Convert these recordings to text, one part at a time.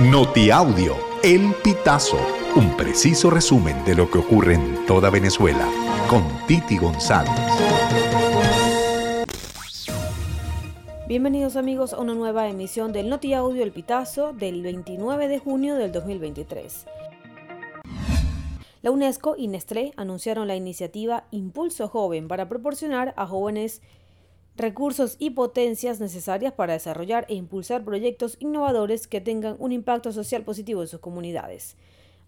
Notiaudio, El Pitazo, un preciso resumen de lo que ocurre en toda Venezuela, con Titi González. Bienvenidos amigos a una nueva emisión del Notiaudio El Pitazo del 29 de junio del 2023. La UNESCO y Nestlé anunciaron la iniciativa Impulso Joven para proporcionar a jóvenes recursos y potencias necesarias para desarrollar e impulsar proyectos innovadores que tengan un impacto social positivo en sus comunidades.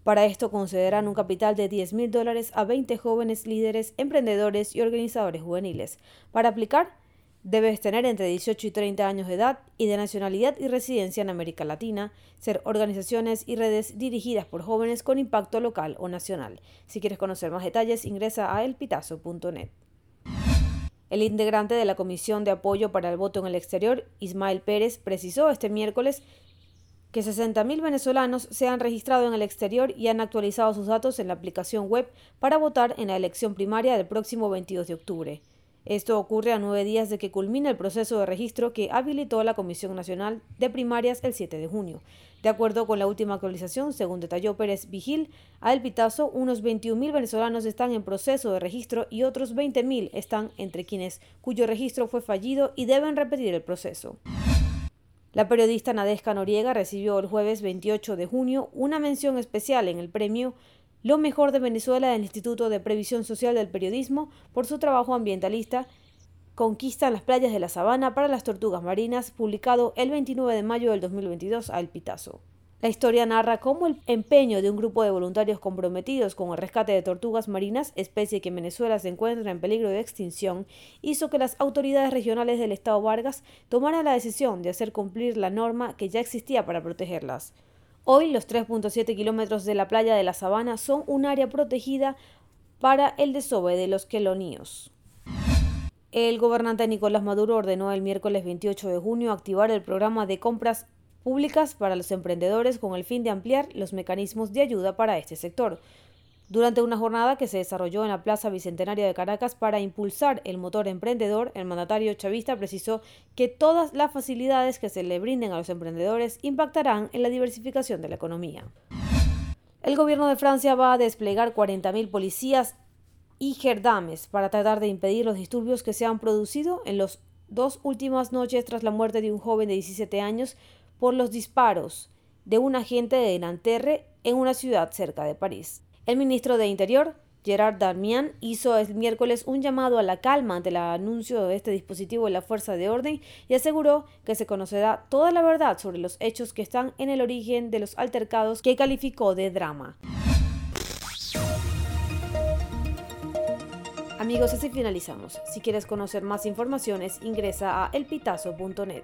Para esto concederán un capital de 10 mil dólares a 20 jóvenes líderes, emprendedores y organizadores juveniles. Para aplicar, debes tener entre 18 y 30 años de edad y de nacionalidad y residencia en América Latina, ser organizaciones y redes dirigidas por jóvenes con impacto local o nacional. Si quieres conocer más detalles, ingresa a elpitazo.net. El integrante de la Comisión de Apoyo para el Voto en el Exterior, Ismael Pérez, precisó este miércoles que 60.000 venezolanos se han registrado en el exterior y han actualizado sus datos en la aplicación web para votar en la elección primaria del próximo 22 de octubre. Esto ocurre a nueve días de que culmine el proceso de registro que habilitó la Comisión Nacional de Primarias el 7 de junio. De acuerdo con la última actualización, según detalló Pérez Vigil, a El Pitazo, unos 21.000 venezolanos están en proceso de registro y otros 20.000 están entre quienes cuyo registro fue fallido y deben repetir el proceso. La periodista Nadesca Noriega recibió el jueves 28 de junio una mención especial en el premio lo mejor de Venezuela del Instituto de Previsión Social del Periodismo por su trabajo ambientalista Conquistan las playas de la sabana para las tortugas marinas, publicado el 29 de mayo del 2022 a El Pitazo. La historia narra cómo el empeño de un grupo de voluntarios comprometidos con el rescate de tortugas marinas, especie que en Venezuela se encuentra en peligro de extinción, hizo que las autoridades regionales del Estado Vargas tomaran la decisión de hacer cumplir la norma que ya existía para protegerlas. Hoy los 3.7 kilómetros de la playa de la Sabana son un área protegida para el desove de los queloníos. El gobernante Nicolás Maduro ordenó el miércoles 28 de junio activar el programa de compras públicas para los emprendedores con el fin de ampliar los mecanismos de ayuda para este sector durante una jornada que se desarrolló en la Plaza Bicentenaria de Caracas para impulsar el motor emprendedor, el mandatario chavista precisó que todas las facilidades que se le brinden a los emprendedores impactarán en la diversificación de la economía. El gobierno de Francia va a desplegar 40.000 policías y gerdames para tratar de impedir los disturbios que se han producido en las dos últimas noches tras la muerte de un joven de 17 años por los disparos de un agente de Nanterre en una ciudad cerca de París. El ministro de Interior, Gerard Darmian, hizo el miércoles un llamado a la calma ante el anuncio de este dispositivo de la fuerza de orden y aseguró que se conocerá toda la verdad sobre los hechos que están en el origen de los altercados que calificó de drama. Amigos, así finalizamos. Si quieres conocer más informaciones, ingresa a elpitazo.net.